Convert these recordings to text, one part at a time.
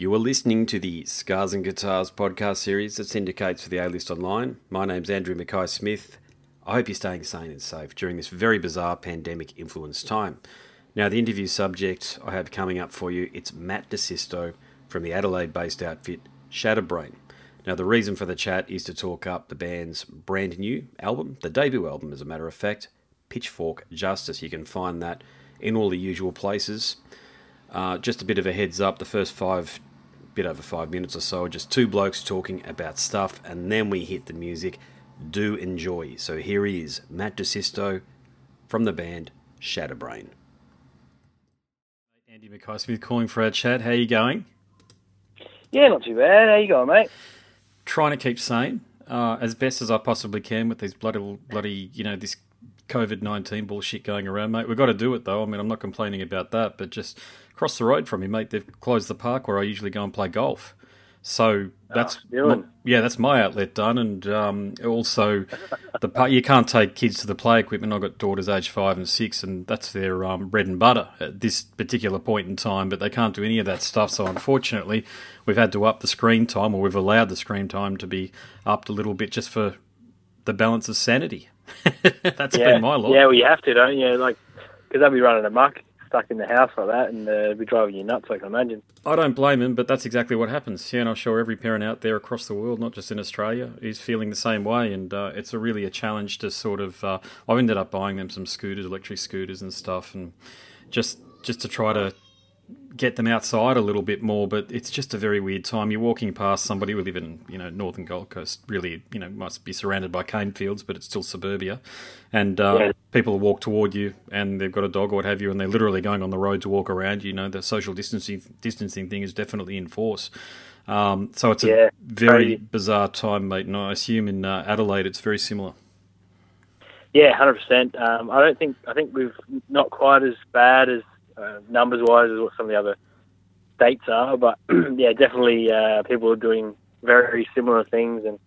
You are listening to the Scars and Guitars podcast series that syndicates for the A List Online. My name's Andrew Mackay Smith. I hope you're staying sane and safe during this very bizarre pandemic influenced time. Now, the interview subject I have coming up for you, it's Matt DeSisto from the Adelaide-based outfit Shatterbrain. Now, the reason for the chat is to talk up the band's brand new album, the debut album, as a matter of fact, Pitchfork Justice. You can find that in all the usual places. Uh, just a bit of a heads up: the first five bit over five minutes or so, just two blokes talking about stuff, and then we hit the music. Do enjoy. So here he is, Matt DeSisto from the band Shatterbrain. Andy Mackay Smith calling for our chat. How are you going? Yeah, not too bad. How you going, mate? Trying to keep sane uh, as best as I possibly can with these bloody, bloody, you know, this COVID nineteen bullshit going around, mate. We've got to do it though. I mean, I'm not complaining about that, but just across the road from me, mate, they've closed the park where I usually go and play golf. So that's Oh, my, yeah, that's my outlet done, and um, also the part you can't take kids to the play equipment. I've got daughters aged five and six, and that's their um, bread and butter at this particular point in time. But they can't do any of that stuff. So unfortunately, we've had to up the screen time, or we've allowed the screen time to be upped a little bit just for the balance of sanity. that's yeah, been my law. yeah. Well, you have to, don't you? Like, because they'll be running amok, stuck in the house like that, and uh, be driving you nuts. I can imagine. I don't blame him, but that's exactly what happens. Yeah, and I'm sure every parent out there across the world, not just in Australia, is feeling the same way. And uh, it's a really a challenge to sort of. Uh, I've ended up buying them some scooters, electric scooters and stuff, and just just to try to get them outside a little bit more. But it's just a very weird time. You're walking past somebody who live in you know northern Gold Coast, really you know must be surrounded by cane fields, but it's still suburbia, and uh, Yeah. people walk toward you and they've got a dog or what have you, and they're literally going on the road to walk around. You know, the social distancing distancing thing is definitely in force. Um, so it's a very bizarre time, mate. And I assume in uh, Adelaide it's very similar. Yeah, hundred percent. Um, I don't think I think we've not quite as bad as uh, numbers wise as what some of the other states are, but yeah, definitely uh, people are doing very similar things. And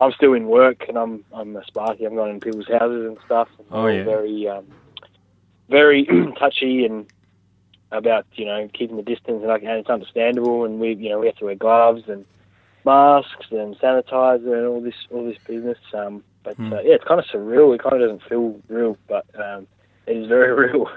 I'm still in work, and I'm I'm a Sparky. I'm going in people's houses and stuff. And Oh, yeah. very um, very touchy and about you know keeping the distance, and, I, and it's understandable. And we you know we have to wear gloves and masks and sanitizer and all this all this business. Um, but Hmm. uh, yeah, it's kind of surreal. It kind of doesn't feel real, but um, is very real.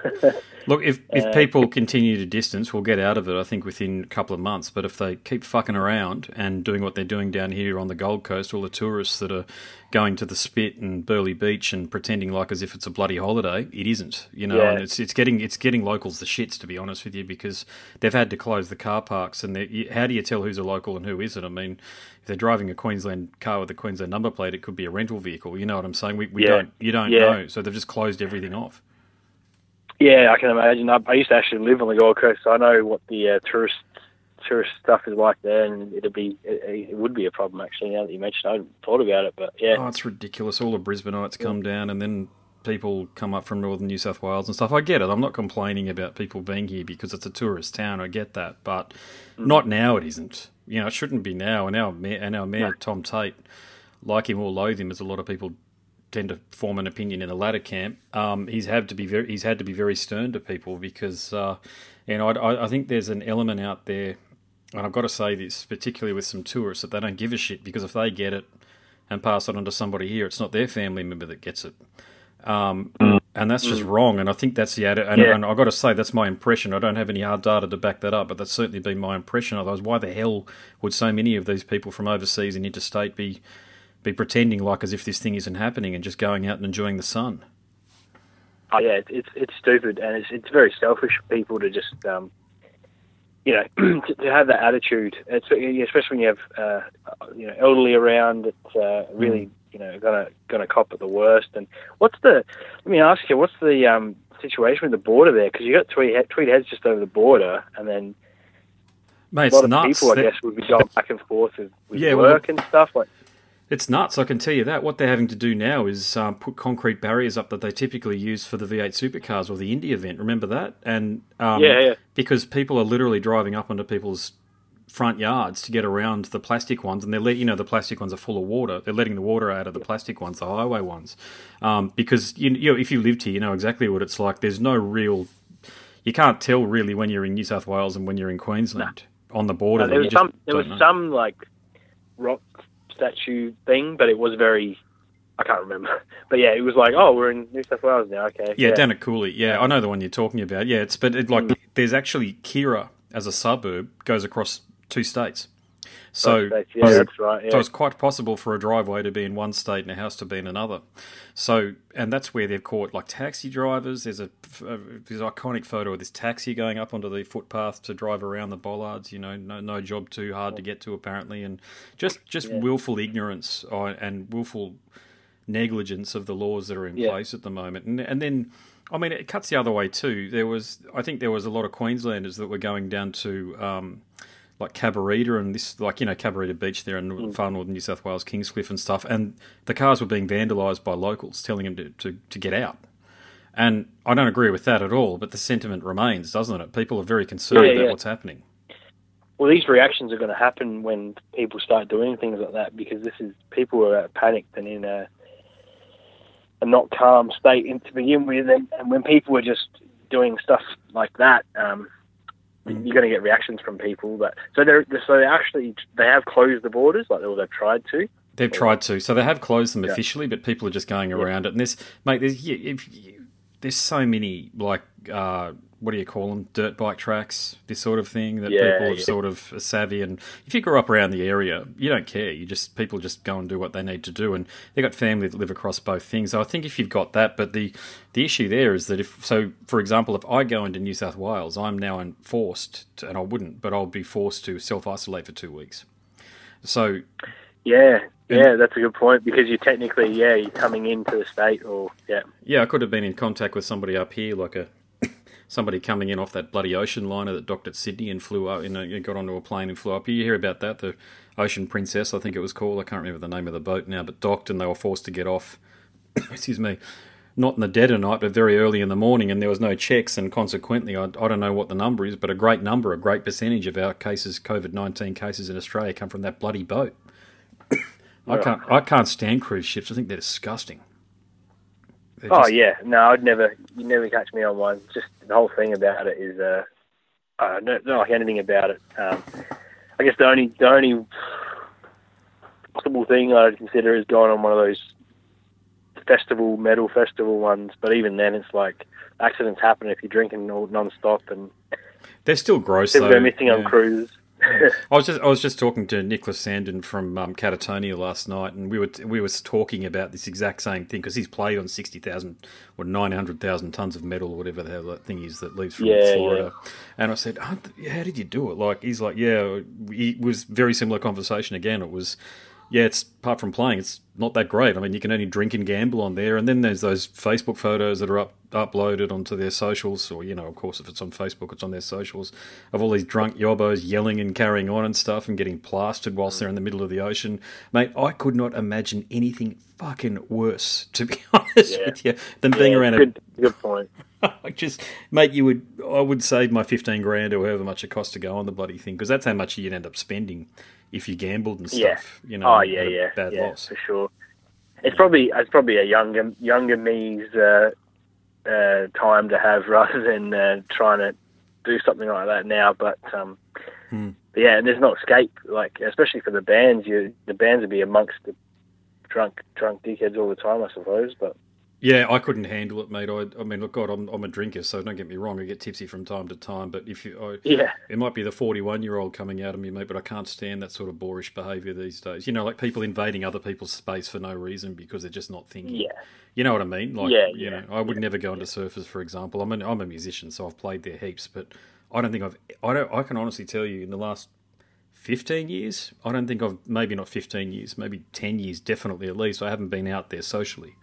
Look, if if Uh, people continue to distance, we'll get out of it. I think within a couple of months. But if they keep fucking around and doing what they're doing down here on the Gold Coast, all the tourists that are going to the Spit and Burleigh Beach and pretending like as if it's a bloody holiday, it isn't. You know, Yeah. and it's it's getting it's getting locals the shits to be honest with you because they've had to close the car parks. And how do you tell who's a local and who isn't? I mean, if they're driving a Queensland car with a Queensland number plate, it could be a rental vehicle. You know what I'm saying? We we Yeah. don't you don't Yeah. know, so they've just closed everything off. Yeah, I can imagine. I, I used to actually live on the Gold Coast, so I know what the uh, tourist tourist stuff is like there, and it'd be it, it would be a problem actually. Now that you mentioned, I hadn't thought about it, but yeah, Oh, it's ridiculous. All the Brisbaneites come down and then people come up from northern New South Wales and stuff. I get it. I'm not complaining about people being here because it's a tourist town. I get that. But not now, it isn't. You know, it shouldn't be now. And our mayor, and our mayor Tom Tate, like him or loathe him, as a lot of people tend to form an opinion in the latter camp. Um, he's had to be very he's had to be very stern to people because uh, you know I, I, I think there's an element out there, and I've got to say this particularly with some tourists that they don't give a shit because if they get it and pass it on to somebody here, it's not their family member that gets it. Um, and that's just wrong. And I think that's the atti- and, Yeah. and I've got to say that's my impression. I don't have any hard data to back that up, but that's certainly been my impression. Otherwise, why the hell would so many of these people from overseas and interstate be be pretending like as if this thing isn't happening and just going out and enjoying the sun? Oh, yeah, it's it's, it's stupid, and it's it's very selfish of people to just um, you know to, to have that attitude. It's, especially when you have uh, you know elderly around that uh, really you know gonna gonna cop at the worst. And what's the? Let me ask you, what's the um, situation with the border there? Because you got Tweed Tweed Heads just over the border, and then Mate, a it's lot of nuts. people, I guess, would be going back and forth with, with Yeah, well, work and stuff. Like, It's nuts, I can tell you that. What they're having to do now is um, put concrete barriers up that they typically use for the V8 supercars or the Indy event. Remember that? And um, Yeah, yeah. because people are literally driving up onto people's front yards to get around the plastic ones, and they're let you know the plastic ones are full of water. They're letting the water out of the plastic ones, the highway ones, um, because you, you know if you lived here, you know exactly what it's like. There's no real, you can't tell really when you're in New South Wales and when you're in Queensland. on the border. Uh, there was some there was some like rock statue thing, but it was very I can't remember. But yeah, it was like, oh, we're in New South Wales now. Okay, Yeah, down at Cooley. Yeah, I know the one you're talking about. Yeah, it's but it like Mm. there's actually Kirra as a suburb goes across two states. So yeah, that's right. Yeah. So it's quite possible for a driveway to be in one state and a house to be in another. So, and that's where they've caught like taxi drivers. There's a, a there's an iconic photo of this taxi going up onto the footpath to drive around the bollards. You know, no no job too hard to get to apparently, and just just Yeah. willful ignorance and willful negligence of the laws that are in place at the moment. And and then. I mean, it cuts the other way too. There was, I think, there was a lot of Queenslanders that were going down to um, like Cabarita and this, like you know, Cabarita Beach there in far northern New South Wales, Kingscliff and stuff, and the cars were being vandalised by locals, telling them to, to, to get out. And I don't agree with that at all, but the sentiment remains, doesn't it? People are very concerned Yeah, about yeah. what's happening. well, these reactions are going to happen when people start doing things like that because this is people are panicked and in a, a not calm state to begin with, and, and when people are just doing stuff like that, um, Mm. you're going to get reactions from people. But so they're so they actually they have closed the borders, like or they've tried to. They've tried to, so they have closed them Yeah. officially, but people are just going around it. And this, mate, there's, if, you- there's so many like, uh, what do you call them, dirt bike tracks, this sort of thing that Yeah, people are yeah. sort of savvy. And if you grew up around the area, you don't care. You just people just go and do what they need to do, and they've got family that live across both things. So I think if you've got that, but the the issue there is that if so, for example, if I go into New South Wales, I'm now enforced, to, and I wouldn't, but I'll be forced to self isolate for two weeks. So Yeah, yeah, that's a good point because you're technically yeah you're coming into the state or yeah Yeah, I could have been in contact with somebody up here, like a somebody coming in off that bloody ocean liner that docked at Sydney and flew up, you know, got onto a plane and flew up. here. You hear about that? The Ocean Princess, I think it was called. I can't remember the name of the boat now, but docked and they were forced to get off. excuse me. Not in the dead of night, but very early in the morning, and there was no checks, and consequently, I, I don't know what the number is, but a great number, a great percentage of our cases, COVID nineteen cases in Australia, come from that bloody boat. I can't, I can't stand cruise ships. I think they're disgusting. They're Oh just- yeah, no, I'd never, you never catch me on one. Just the whole thing about it is, uh, I don't, don't like anything about it. Um, I guess the only, the only possible thing I'd consider is going on one of those festival, metal festival ones. But even then, it's like accidents happen if you're drinking all non-stop and They're still gross people though. go missing on yeah. cruises. I was just I was just talking to Niklas Sandin from um, Katatonia last night, and we were we were talking about this exact same thing because he's played on sixty thousand or nine hundred thousand tons of metal or whatever the hell that thing is that leaves from Yeah, Florida. And I said, "How th- how did you do it?" Like he's like, "Yeah." It was very similar conversation again. It was. Yeah, it's apart from playing, it's not that great. I mean, you can only drink and gamble on there, and then there's those Facebook photos that are up uploaded onto their socials, or you know, of course, if it's on Facebook, it's on their socials of all these drunk yobbos yelling and carrying on and stuff, and getting plastered whilst they're in the middle of the ocean. Mate, I could not imagine anything fucking worse, to be honest Yeah. with you, than being Yeah, around good, good point. I just, mate, you would, I would save my fifteen grand or however much it costs to go on the bloody thing because that's how much you'd end up spending if you gambled and stuff. Yeah. You know, Oh yeah, a yeah, bad yeah, loss. for sure. It's probably it's probably a younger younger me's uh, uh, time to have rather than uh, trying to do something like that now. But, um, Hmm. but yeah, and there's no escape. Like especially for the bands, you the bands would be amongst the drunk drunk dickheads all the time, I suppose. But Yeah, I couldn't handle it, mate. I, I mean, look, God, I'm, I'm a drinker, so don't get me wrong. I get tipsy from time to time, but if you, I, yeah, it might be the 41 year old coming out of me, mate, but I can't stand that sort of boorish behaviour these days. You know, like people invading other people's space for no reason because they're just not thinking. yeah, You know what I mean? Like, Yeah, you yeah, know, I would never go into surfers, for example. I'm an, I'm a musician, so I've played there heaps, but I don't think I've, I don't, I can honestly tell you in the last 15 years, I don't think I've, maybe not 15 years, maybe 10 years, definitely at least, I haven't been out there socially.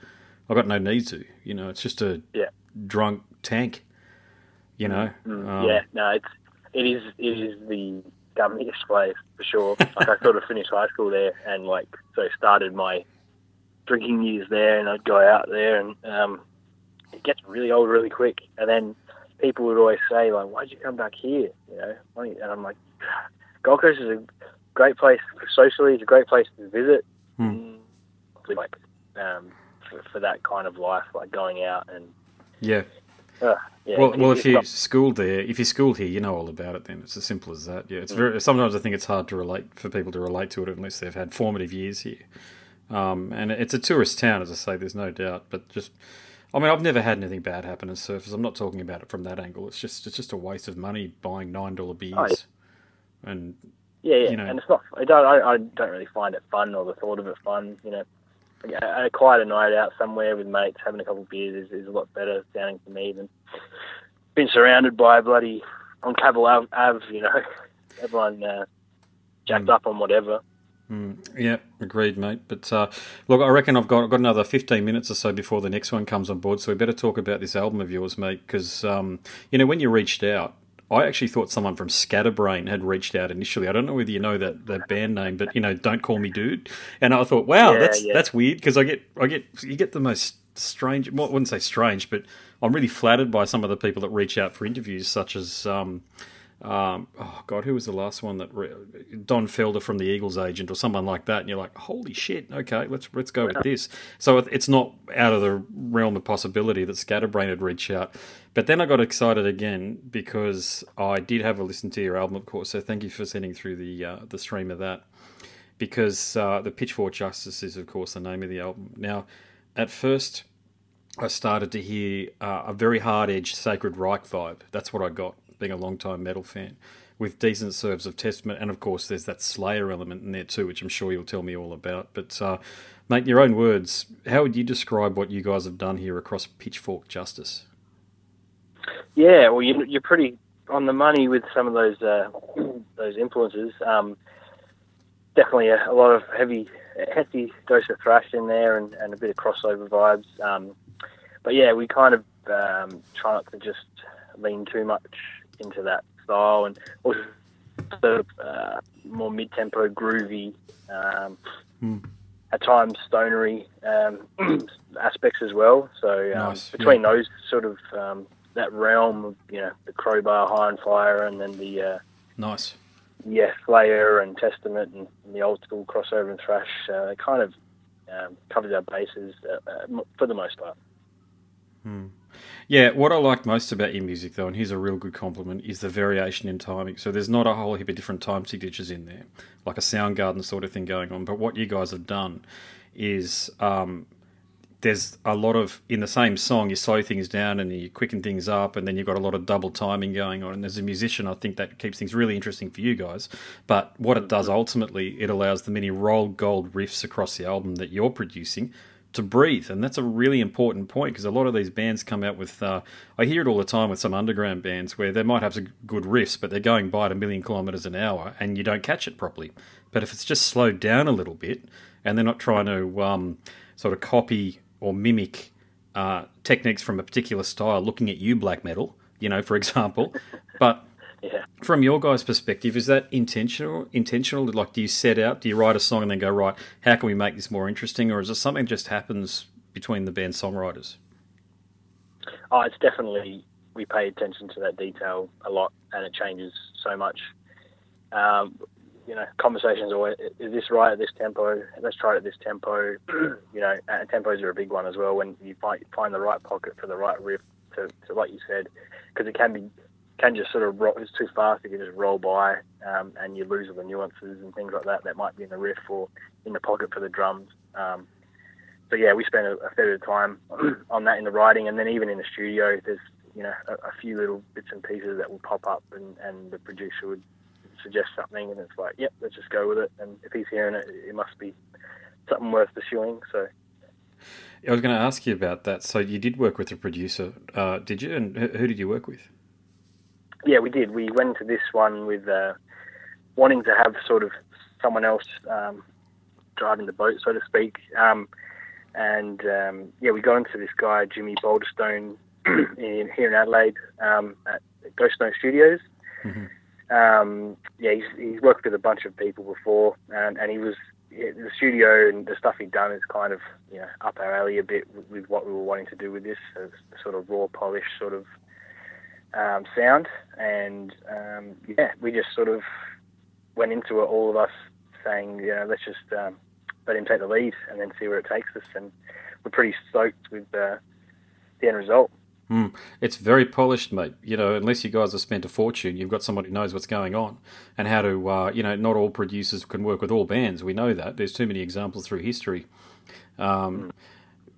I've got no need to, you know, it's just a Yeah. drunk tank, you know? Mm, Um, yeah. No, it's it is it is the gummiest place for sure. like I sort of finished high school there, and like so started my drinking years there, and I'd go out there, and um, it gets really old really quick. And then people would always say like, "Why'd you come back here?" You know, Why don't you-" and I'm like, Gold Coast is a great place socially. It's a great place to visit. Hmm. Mm, Like um, for, for that kind of life, like going out and Yeah. Uh, yeah, well, well, if you not- schooled there, if you schooled here, you know all about it. Then it's as simple as that. Yeah, it's Mm. very. Sometimes I think it's hard to relate for people to relate to it unless they've had formative years here. Um, and it's a tourist town, as I say. There's no doubt, but just. I mean, I've never had anything bad happen in surfers. I'm not talking about it from that angle. It's just it's just a waste of money buying nine dollar beers, Oh, yeah. and Yeah, yeah, you know. and it's not. I don't. I, I don't really find it fun or the thought of it fun. You know, a, a quiet night out somewhere with mates, having a couple of beers is, is a lot better sounding to me than being surrounded by bloody on Cavill Ave. Ave you know, everyone uh, jacked Mm. up on whatever. Mm, yeah, agreed, mate. But uh, look, I reckon I've got I've got another fifteen minutes or so before the next one comes on board. So we better talk about this album of yours, mate. Because um, you know when you reached out, I actually thought someone from Scatterbrain had reached out initially. I don't know whether you know that that band name, but you know, don't call me dude. And I thought, wow, Yeah, that's yeah. that's weird because I get I get you get the most strange. Well, I wouldn't say strange, but I'm really flattered by some of the people that reach out for interviews, such as. Um, um, oh God, who was the last one that re- Don Felder from the Eagles agent or someone like that? And you're like, holy shit, okay, let's let's go with this. So it's not out of the realm of possibility that Scatterbrain had reached out. But then I got excited again because I did have a listen to your album, of course. So thank you for sending through the uh, the stream of that. Because uh, the Pitchfork Justice is, of course, the name of the album. Now, at first, I started to hear uh, a very hard edged Sacred Reich vibe. That's what I got, being a long time metal fan, with decent serves of Testament. And of course, there's that Slayer element in there too, which I'm sure you'll tell me all about. But, uh, mate, in your own words, how would you describe what you guys have done here across Pitchfork Justice? Yeah, well, you, you're pretty on the money with some of those uh, those influences. Um, definitely a, a lot of heavy, hefty dose of thrash in there, and, and a bit of crossover vibes. Um, but yeah, we kind of um, try not to just lean too much into that style, and also sort of uh, more mid-tempo, groovy. Um, Hmm. At times, stonery um, aspects as well. So um, Nice, between those sort of um, that realm of you know the crowbar, High on Fire, and then the uh, Nice. yeah Slayer and Testament and, and the old school crossover and thrash. Uh, they kind of um, covers our bases uh, uh, for the most part. Yeah, what I like most about your music, though, and here's a real good compliment, is the variation in timing. So there's not a whole heap of different time signatures in there, like a Soundgarden sort of thing going on. But what you guys have done is um, there's a lot of in the same song you slow things down and you quicken things up, and then you've got a lot of double timing going on. And as a musician, I think that keeps things really interesting for you guys. But what it does ultimately, it allows the many rolled gold riffs across the album that you're producing to breathe, and that's a really important point because a lot of these bands come out with. Uh, I hear it all the time with some underground bands where they might have some good riffs, but they're going by at a million kilometers an hour, and you don't catch it properly. But if it's just slowed down a little bit, and they're not trying to um, sort of copy or mimic uh, techniques from a particular style, looking at you, black metal, you know, for example, but Yeah. from your guys' perspective, is that intentional? Intentional? Like, do you set out? Do you write a song and then go, right? How can we make this more interesting, or is it something that just happens between the band songwriters? Oh, it's definitely we pay attention to that detail a lot, and it changes so much. Um, you know, conversations always is this right at this tempo? Let's try it at this tempo. you know, and tempos are a big one as well. When you find find the right pocket for the right riff to, to like you said, because it can be can just sort of roll, it's too fast. It can just roll by, um, and you lose all the nuances and things like that that might be in the riff or in the pocket for the drums. Um, so yeah, we spent a, a fair bit of time on that in the writing, and then even in the studio, there's you know a, a few little bits and pieces that will pop up, and, and the producer would suggest something, and it's like, yep, let's just go with it. And if he's hearing it, it must be something worth pursuing. So I was going to ask you about that. So you did work with a producer, uh, did you? And who did you work with? Yeah, we did. We went into this one with uh, wanting to have sort of someone else um, driving the boat, so to speak. Um, and um, yeah, we got into this guy Jimmy Boulderstone in, here in Adelaide um, at Ghoststone Studios. Mhm. Um, yeah, he's, he's worked with a bunch of people before, and, and he was yeah, the studio and the stuff he'd done is kind of you know up our alley a bit with, with what we were wanting to do with this, sort of raw, polished sort of um, sound. And um, yeah, we just sort of went into it, all of us saying, you know, let's just um, let him take the lead and then see where it takes us. And we're pretty stoked with uh, the end result. Mm. It's very polished, mate. You know, unless you guys have spent a fortune, you've got somebody who knows what's going on and how to. Uh, you know, not all producers can work with all bands. We know that. There's too many examples through history. Um,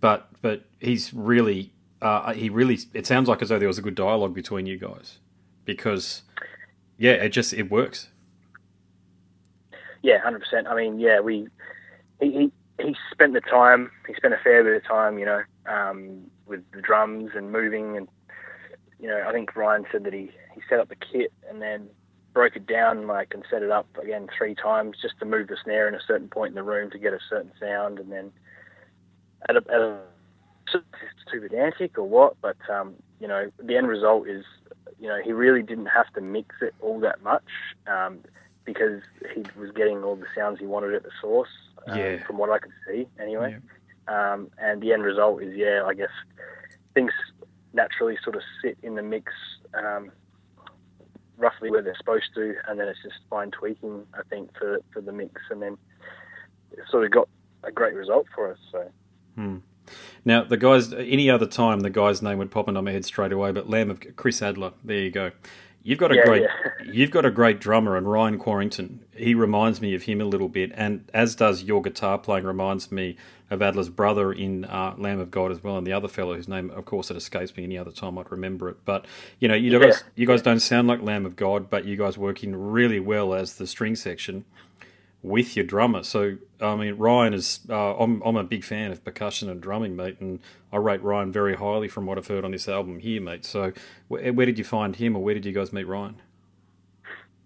but but he's really uh, he really. It sounds like as though there was a good dialogue between you guys because yeah, it just it works. Yeah, hundred percent. I mean, yeah, we he, he he spent the time. He spent a fair bit of time, you know, um, with the drums and moving, and you know, I think Ryan said that he he set up the kit and then broke it down like and set it up again three times just to move the snare in a certain point in the room to get a certain sound, and then at a, at a too pedantic or what, but um, you know, the end result is, you know, he really didn't have to mix it all that much um, because he was getting all the sounds he wanted at the source. Um, yeah. From what I could see, anyway. Yeah. Um, and the end result is, yeah, I guess things naturally sort of sit in the mix um, roughly where they're supposed to, and then it's just fine tweaking, I think, for for the mix, and then it sort of got a great result for us. So. Hmm. Now, the guys, any other time, the guy's name would pop into my head straight away. But Lamb of Chris Adler, there you go. You've got a yeah, great, yeah. you've got a great drummer, and Ryan Quarrington. He reminds me of him a little bit, and as does your guitar playing reminds me of Adler's brother in uh, Lamb of God as well, and the other fellow whose name, of course, it escapes me. Any other time I'd remember it, but you know, you yeah. guys, you guys don't sound like Lamb of God, but you guys work in really well as the string section with your drummer. So I mean, Ryan is. Uh, I'm I'm a big fan of percussion and drumming, mate, and I rate Ryan very highly from what I've heard on this album here, mate. So where, where did you find him, or where did you guys meet Ryan?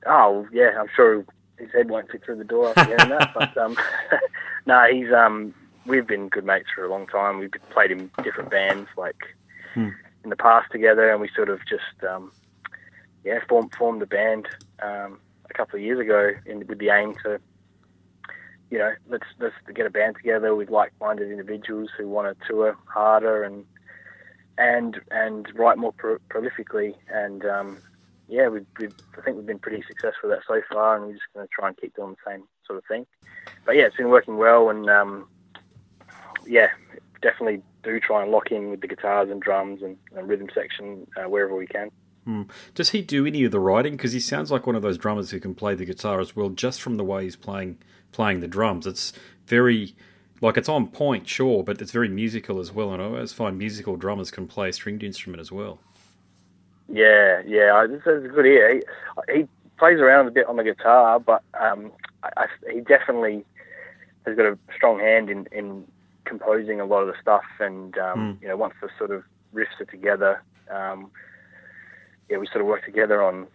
Oh yeah, I'm sure his head won't fit through the door after hearing that. But um, no, he's um, we've been good mates for a long time. We've played in different bands like hmm. in the past together, and we sort of just um, yeah formed formed a band um, a couple of years ago in, with the aim to you know, let's let's get a band together with like-minded individuals who want to tour harder and and and write more pro- prolifically. And um, yeah, we've, we've, I think we've been pretty successful with that so far, and we're just going to try and keep doing the same sort of thing. But yeah, it's been working well, and um, yeah, definitely do try and lock in with the guitars and drums and, and rhythm section uh, wherever we can. Hmm. Does he do any of the writing? Because he sounds like one of those drummers who can play the guitar as well, just from the way he's playing playing the drums. It's very like it's on point, sure, but it's very musical as well. And I always find musical drummers can play a stringed instrument as well. Yeah, yeah, this is a good ear. He, he plays around a bit on the guitar, but um, I, he definitely has got a strong hand in, in composing a lot of the stuff. And um, mm. you know, once the sort of riffs are together, um, yeah, we sort of work together on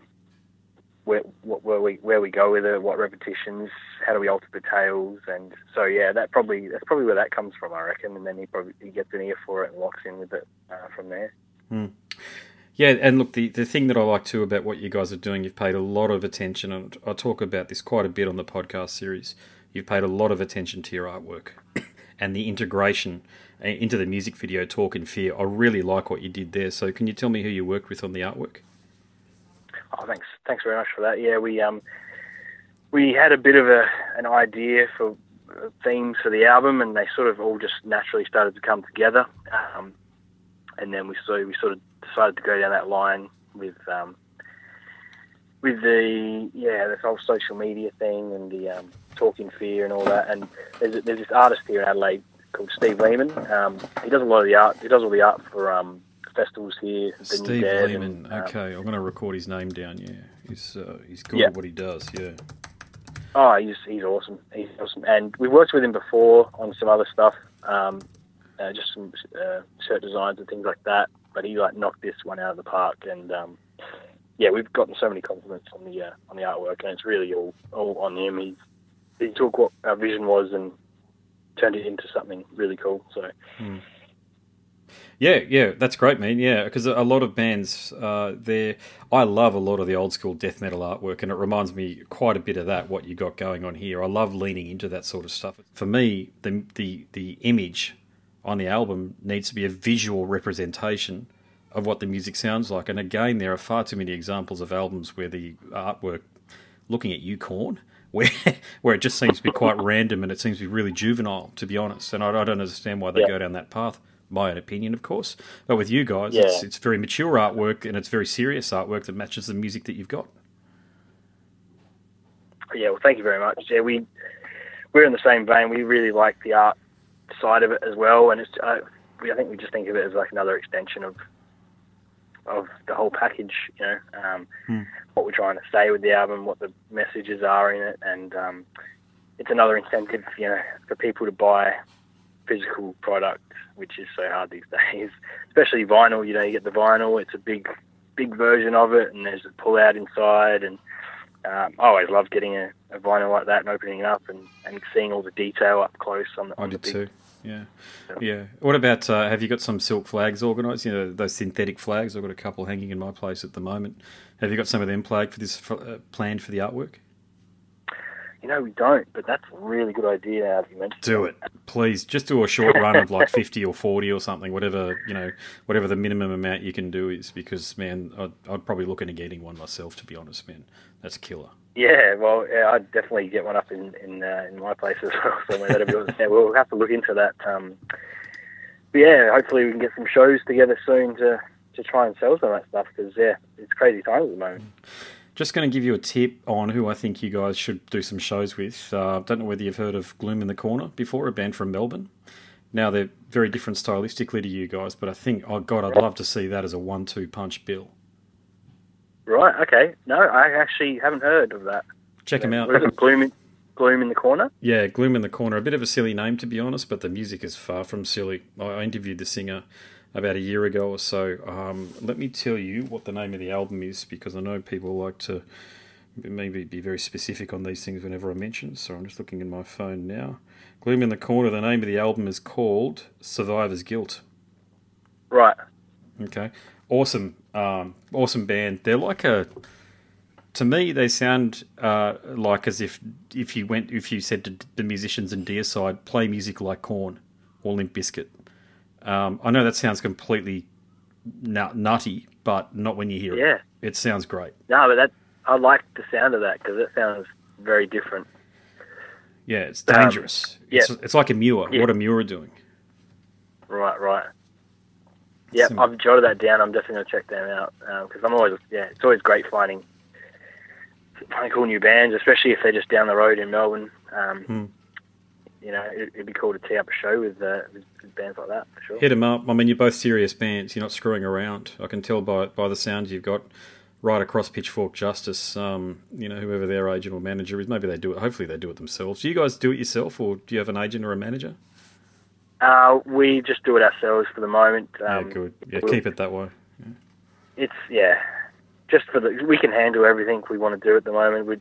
where, where we where we go with it, what repetitions, how do we alter the tails, and so yeah, that probably that's probably where that comes from, I reckon. And then he probably he gets an ear for it and locks in with it uh, from there. Mm. Yeah, and look, the, the thing that I like too about what you guys are doing, you've paid a lot of attention, and I talk about this quite a bit on the podcast series. You've paid a lot of attention to your artwork and the integration uh, into the music video Talk in Fear. I really like what you did there. So, can you tell me who you worked with on the artwork? Oh, thanks, thanks very much for that. Yeah, we um, we had a bit of a an idea for themes for the album, and they sort of all just naturally started to come together. Um, and then we so we sort of decided to go down that line with um, with the yeah this whole social media thing and the um, talking fear and all that. And there's there's this artist here in Adelaide called Steve Lehman. Um, he does a lot of the art. He does all the art for um, festivals here. Steve Lehman. And, um, okay, I'm going to record his name down. Yeah, he's uh, he's good yeah. at what he does. Yeah. Oh, he's he's awesome. He's awesome, and we worked with him before on some other stuff, um, uh, just some uh, shirt designs and things like that. But he like knocked this one out of the park, and um, yeah, we've gotten so many compliments on the uh, on the artwork, and it's really all all on him. He he took what our vision was and turned it into something really cool. So. Mm. Yeah, yeah, that's great, man. Yeah, because a lot of bands, uh, there, I love a lot of the old school death metal artwork, and it reminds me quite a bit of that. What you got going on here, I love leaning into that sort of stuff. For me, the the the image on the album needs to be a visual representation of what the music sounds like. And again, there are far too many examples of albums where the artwork, looking at you, Korn, where where it just seems to be quite random and it seems to be really juvenile, to be honest. And I, I don't understand why they yeah. go down that path my own opinion, of course. But with you guys, Yeah. it's, it's very mature artwork and it's very serious artwork that matches the music that you've got. Yeah, well, thank you very much. Yeah, we we're in the same vein. We really like the art side of it as well, and it's uh, we, I think we just think of it as like another extension of of the whole package. You know, um, Hmm. what we're trying to say with the album, what the messages are in it, and um, it's another incentive, you know, for people to buy physical product, which is so hard these days. Especially vinyl. You know, you get the vinyl. It's a big big version of it, and there's a pull out inside, and um, I always love getting a, a vinyl like that and opening it up and, and seeing all the detail up close on the, I on the did big. too. Yeah, Yeah. yeah. What about? Uh, have you got some silk flags organised? You know those synthetic flags. I've got a couple hanging in my place at the moment. Have you got some of them plagued for this uh, planned for the artwork? You know, we don't, but that's a really good idea now that you mentioned Do it, please. Just do a short run of like fifty or forty or something, whatever you know, whatever the minimum amount you can do is. Because man, I'd, I'd probably look into getting one myself. To be honest, man, that's killer. Yeah, well, yeah, I'd definitely get one up in in, uh, in my place as well. So that'll be, yeah, we'll have to look into that. Um, but yeah, hopefully we can get some shows together soon to to try and sell some of that stuff because yeah, it's crazy times at the moment. Just going to give you a tip on who I think you guys should do some shows with. Uh, don't know whether you've heard of Gloom in the Corner before, a band from Melbourne. Now they're very different stylistically to you guys, but I think, oh god, I'd love to see that as a one-two punch bill. Right? Okay. No, I actually haven't heard of that. Check them out. What is it? Gloom in, gloom in the corner. Yeah, Gloom in the Corner. A bit of a silly name, to be honest, but the music is far from silly. I interviewed the singer about a year ago or so. Um, let me tell you what the name of the album is, because I know people like to maybe be very specific on these things whenever I mention. So I'm just looking in my phone now. Gloom in the Corner. The name of the album is called Survivor's Guilt. Right. Okay, awesome, um, awesome band. They're like a. To me, they sound uh, like as if if you went if you said to the musicians in Deicide, play music like Korn or Limp Bizkit. Um, I know that sounds completely nut- nutty, but not when you hear it. Yeah. It sounds great. No, but that I like the sound of that because it sounds very different. Yeah, it's Um, dangerous. It's, it's like a Muir. Yeah. What a Muir doing. Right, right. Yeah, I've jotted that down. I'm definitely gonna check them out because I'm always yeah, it's always great finding finding cool new bands, especially if they're just down the road in Melbourne. Um, Hmm. You know, it, it'd be cool to tee up a show with, uh, with, with bands like that for sure. Hit 'em up. I mean, you're both serious bands. You're not screwing around. I can tell by by the sound you've got right across Pitchfork Justice. Um, you know, whoever their agent or manager is, maybe they do it. Hopefully, they do it themselves. Do you guys do it yourself, or do you have an agent or a manager? Uh, we just do it ourselves for the moment. Um, yeah, good. Yeah, we'll- keep it that way. It's yeah, just for the we can handle everything we want to do at the moment. We,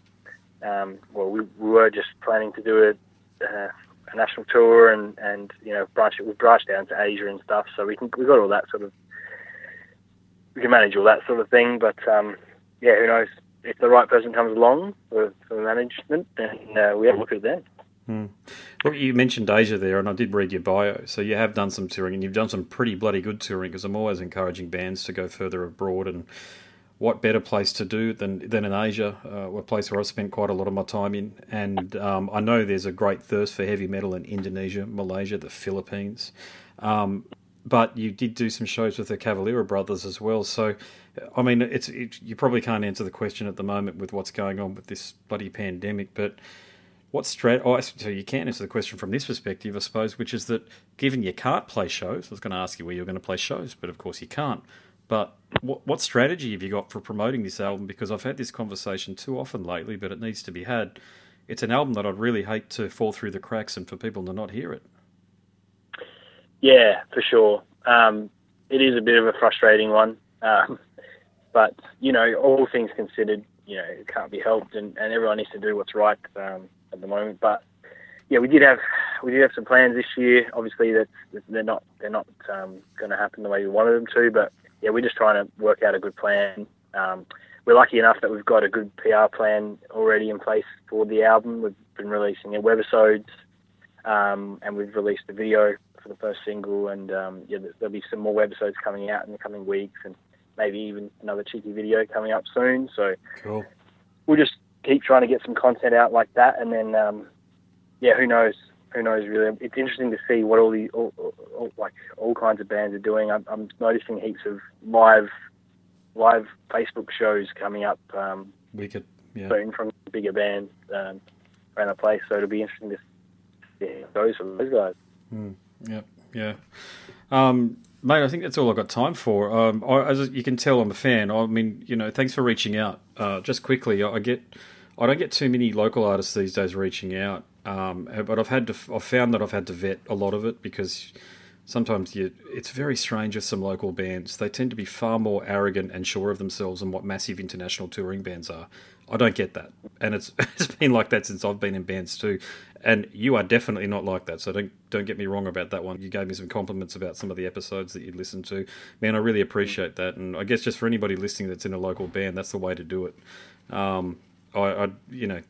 um, well, we, we were just planning to do it. uh, a national tour and and you know branch it. we branched down to Asia and stuff, so we can we got all that sort of we can manage all that sort of thing. But um, yeah, who knows if the right person comes along for, for management, then uh, we have a look at it then. Look, you mentioned Asia there, and I did read your bio. So you have done some touring, and you've done some pretty bloody good touring. Because I'm always encouraging bands to go further abroad, and what better place to do than than in Asia, uh, a place where I've spent quite a lot of my time in. And um, I know there's a great thirst for heavy metal in Indonesia, Malaysia, the Philippines. Um, but you did do some shows with the Cavalera brothers as well. So, I mean, it's it, you probably can't answer the question at the moment with what's going on with this bloody pandemic, but what strat? Oh, so you can't answer the question from this perspective, I suppose, which is that given you can't play shows, I was going to ask you where you're going to play shows, but of course you can't. But what, what strategy have you got for promoting this album? Because I've had this conversation too often lately, but it needs to be had. It's an album that I'd really hate to fall through the cracks and for people to not hear it. Yeah, for sure. Um, it is a bit of a frustrating one, um, but you know, all things considered, you know, it can't be helped, and, and everyone needs to do what's right um, at the moment. But yeah, we did have we did have some plans this year. Obviously, that they're not they're not um, going to happen the way we wanted them to. But yeah, we're just trying to work out a good plan. Um, we're lucky enough that we've got a good PR plan already in place for the album. We've been releasing our webisodes, um, and we've released a video for the first single. And um, yeah, there- there'll be some more webisodes coming out in the coming weeks, and maybe even another cheeky video coming up soon. So Cool. we'll just keep trying to get some content out like that, and then um, yeah, who knows? Who knows really? It's interesting to see what all the all, all, like all kinds of bands are doing. I'm, I'm noticing heaps of live live Facebook shows coming up. Um, could, yeah. Soon from bigger bands um, around the place, so it'll be interesting to see goes for those guys. Mm, yep, yeah. Um, mate, I think that's all I've got time for. Um, I, as you can tell, I'm a fan. I mean, you know, thanks for reaching out. Uh, just quickly, I get, I don't get too many local artists these days reaching out. Um, but I've had to, I've found that I've had to vet a lot of it because sometimes you, it's very strange with some local bands. They tend to be far more arrogant and sure of themselves than what massive international touring bands are. I don't get that, and it's it's been like that since I've been in bands too. And you are definitely not like that, so don't don't get me wrong about that one. You gave me some compliments about some of the episodes that you listened to, man. I really appreciate that, and I guess just for anybody listening that's in a local band, that's the way to do it. Um, I, I you know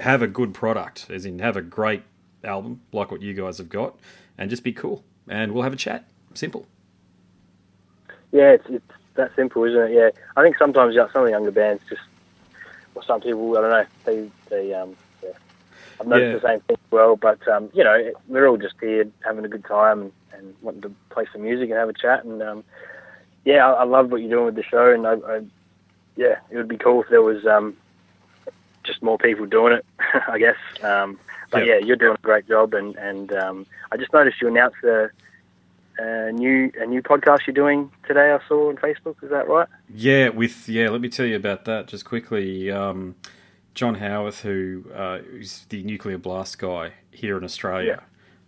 have a good product, as in have a great album like what you guys have got, and just be cool, and we'll have a chat. Simple. Yeah, it's, it's that simple, isn't it? Yeah, I think sometimes some of the younger bands just, or some people, I don't know, they they um, yeah. I've noticed yeah. the same thing as well. But um, you know, we're all just here having a good time and, and wanting to play some music and have a chat. And um, yeah, I, I love what you're doing with the show, and I, I yeah, it would be cool if there was um, just more people doing it, I guess. Um, but yep. yeah, you're doing a great job, and and um, I just noticed you announced a, a, new a new podcast you're doing today. I saw on Facebook. Is that right? Yeah, with yeah. Let me tell you about that just quickly. Um, John Howarth, who uh, is the nuclear blast guy here in Australia,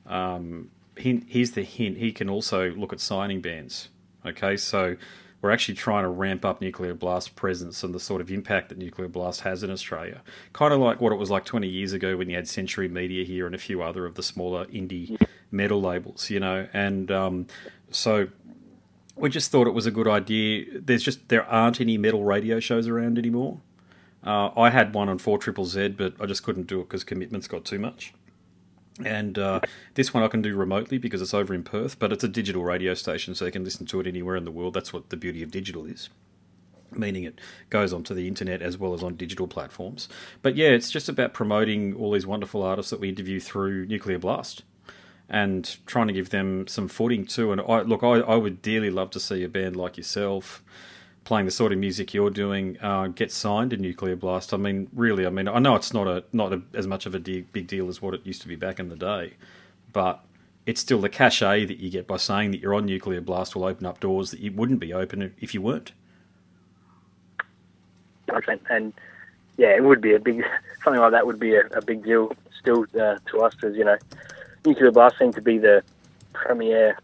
yeah. um, he, here's the hint: he can also look at signing bands. Okay, so we're actually trying to ramp up Nuclear Blast presence and the sort of impact that Nuclear Blast has in Australia. Kind of like what it was like 20 years ago when you had Century Media here and a few other of the smaller indie metal labels, you know. And um, so we just thought it was a good idea. There's just there aren't any metal radio shows around anymore. Uh, I had one on four triple Z, but I just couldn't do it because commitments got too much. And uh, this one I can do remotely because it's over in Perth, but it's a digital radio station, so you can listen to it anywhere in the world. That's what the beauty of digital is, meaning it goes onto the internet as well as on digital platforms. But yeah, it's just about promoting all these wonderful artists that we interview through Nuclear Blast and trying to give them some footing too. And I, look, I, I would dearly love to see a band like yourself playing the sort of music you're doing uh, get signed in Nuclear Blast. I mean, really, I mean, I know it's not a not a, as much of a de- big deal as what it used to be back in the day, but it's still the cachet that you get by saying that you're on Nuclear Blast will open up doors that you wouldn't be open if you weren't. And yeah, it would be a big something like that would be a, a big deal still uh, to us as you know, Nuclear Blast seemed to be the premier,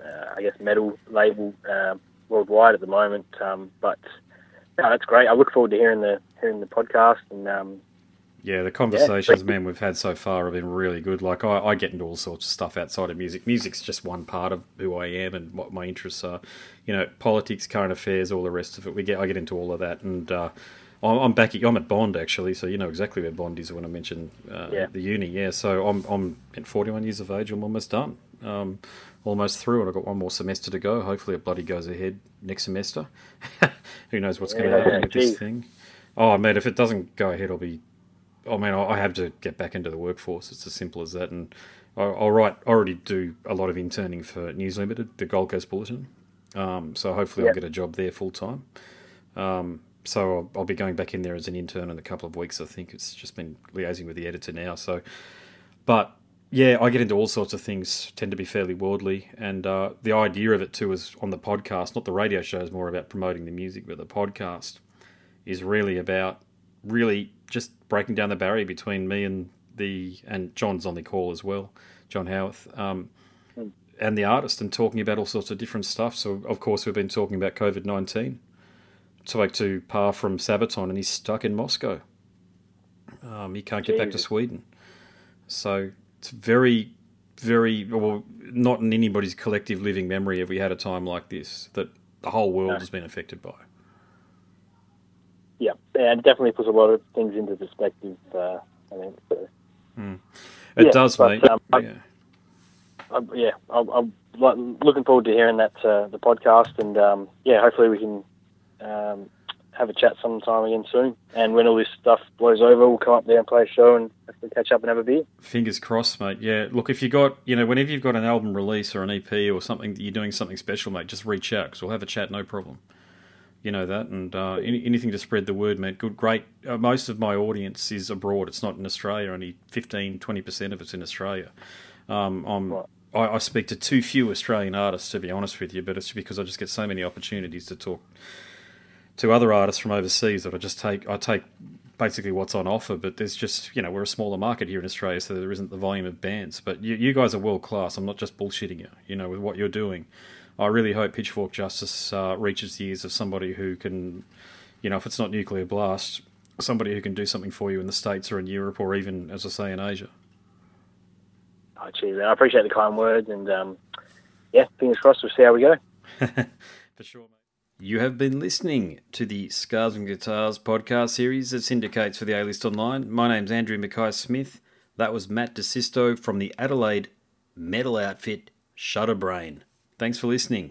uh, I guess, metal label. Uh, worldwide at the moment. Um, but no, that's great. I look forward to hearing the hearing the podcast and. Um, yeah, the conversations, yeah. man, we've had so far have been really good. Like, I, I, get into all sorts of stuff outside of music. Music's just one part of who I am and what my interests are. You know, politics, current affairs, all the rest of it. We get, I get into all of that, and uh, I'm back. At, I'm at Bond actually, so you know exactly where Bond is when I mention uh, yeah. the uni. Yeah, so I'm I'm at 41 years of age. I'm almost done. Um, almost through, and I've got one more semester to go. Hopefully, it bloody goes ahead next semester. Who knows what's going to happen with this thing? Oh, man, if it doesn't go ahead, I'll be. I mean, I have to get back into the workforce. It's as simple as that. And I'll write. I already do a lot of interning for News Limited, the Gold Coast Bulletin. Um, so hopefully, I'll get a job there full time. Um, so I'll, I'll, be going back in there as an intern in a couple of weeks. I think it's just been liaising with the editor now. So, but yeah, I get into all sorts of things, tend to be fairly worldly. And uh, the idea of it too is on the podcast, not the radio show, is more about promoting the music, but the podcast is really about really just breaking down the barrier between me and the, and John's on the call as well, John Howarth, um, and the artist, and talking about all sorts of different stuff. So, of course, we've been talking about COVID 19. Spoke to Pär from Sabaton, and he's stuck in Moscow. Um, he can't get back to Sweden. So it's very, very well not in anybody's collective living memory have we had a time like this that the whole world no. has been affected by. Yeah, and definitely puts a lot of things into perspective. Uh, I think. So. Mm. It yeah, does, but, mate. Um, yeah, I, I, yeah. I'm, I'm, looking forward to hearing that uh, the podcast, and um, yeah, hopefully we can um, have a chat sometime again soon. And when all this stuff blows over, we'll come up there and play a show and catch up and have a beer. Fingers crossed, mate. Yeah, look, if you got, you know, whenever you've got an album release or an EP or something, you're doing something special, mate, just reach out because we'll have a chat, no problem. You know that, and uh, any, anything to spread the word, mate. Good, great. Uh, most of my audience is abroad. It's not in Australia. Only 15, 20 percent of it's in Australia. Um, I'm right. I, I, speak to too few Australian artists, to be honest with you, but it's because I just get so many opportunities to talk to other artists from overseas that I just take. I take basically what's on offer, but there's just you know we're a smaller market here in Australia, so there isn't the volume of bands. But you, you guys are world class. I'm not just bullshitting you. You know with what you're doing. I really hope Pitchfork Justice uh, reaches the ears of somebody who can, you know, if it's not nuclear blast, somebody who can do something for you in the states or in Europe or even, as I say, in Asia. Oh, cheers. I appreciate the kind words, and um, yeah, fingers crossed. We'll see how we go. For sure. You have been listening to the Scars and Guitars podcast series that syndicates for the A List Online. My name's Andrew Mackay Smith. That was Matt DeSisto from the Adelaide metal outfit Shutterbrain. Thanks for listening.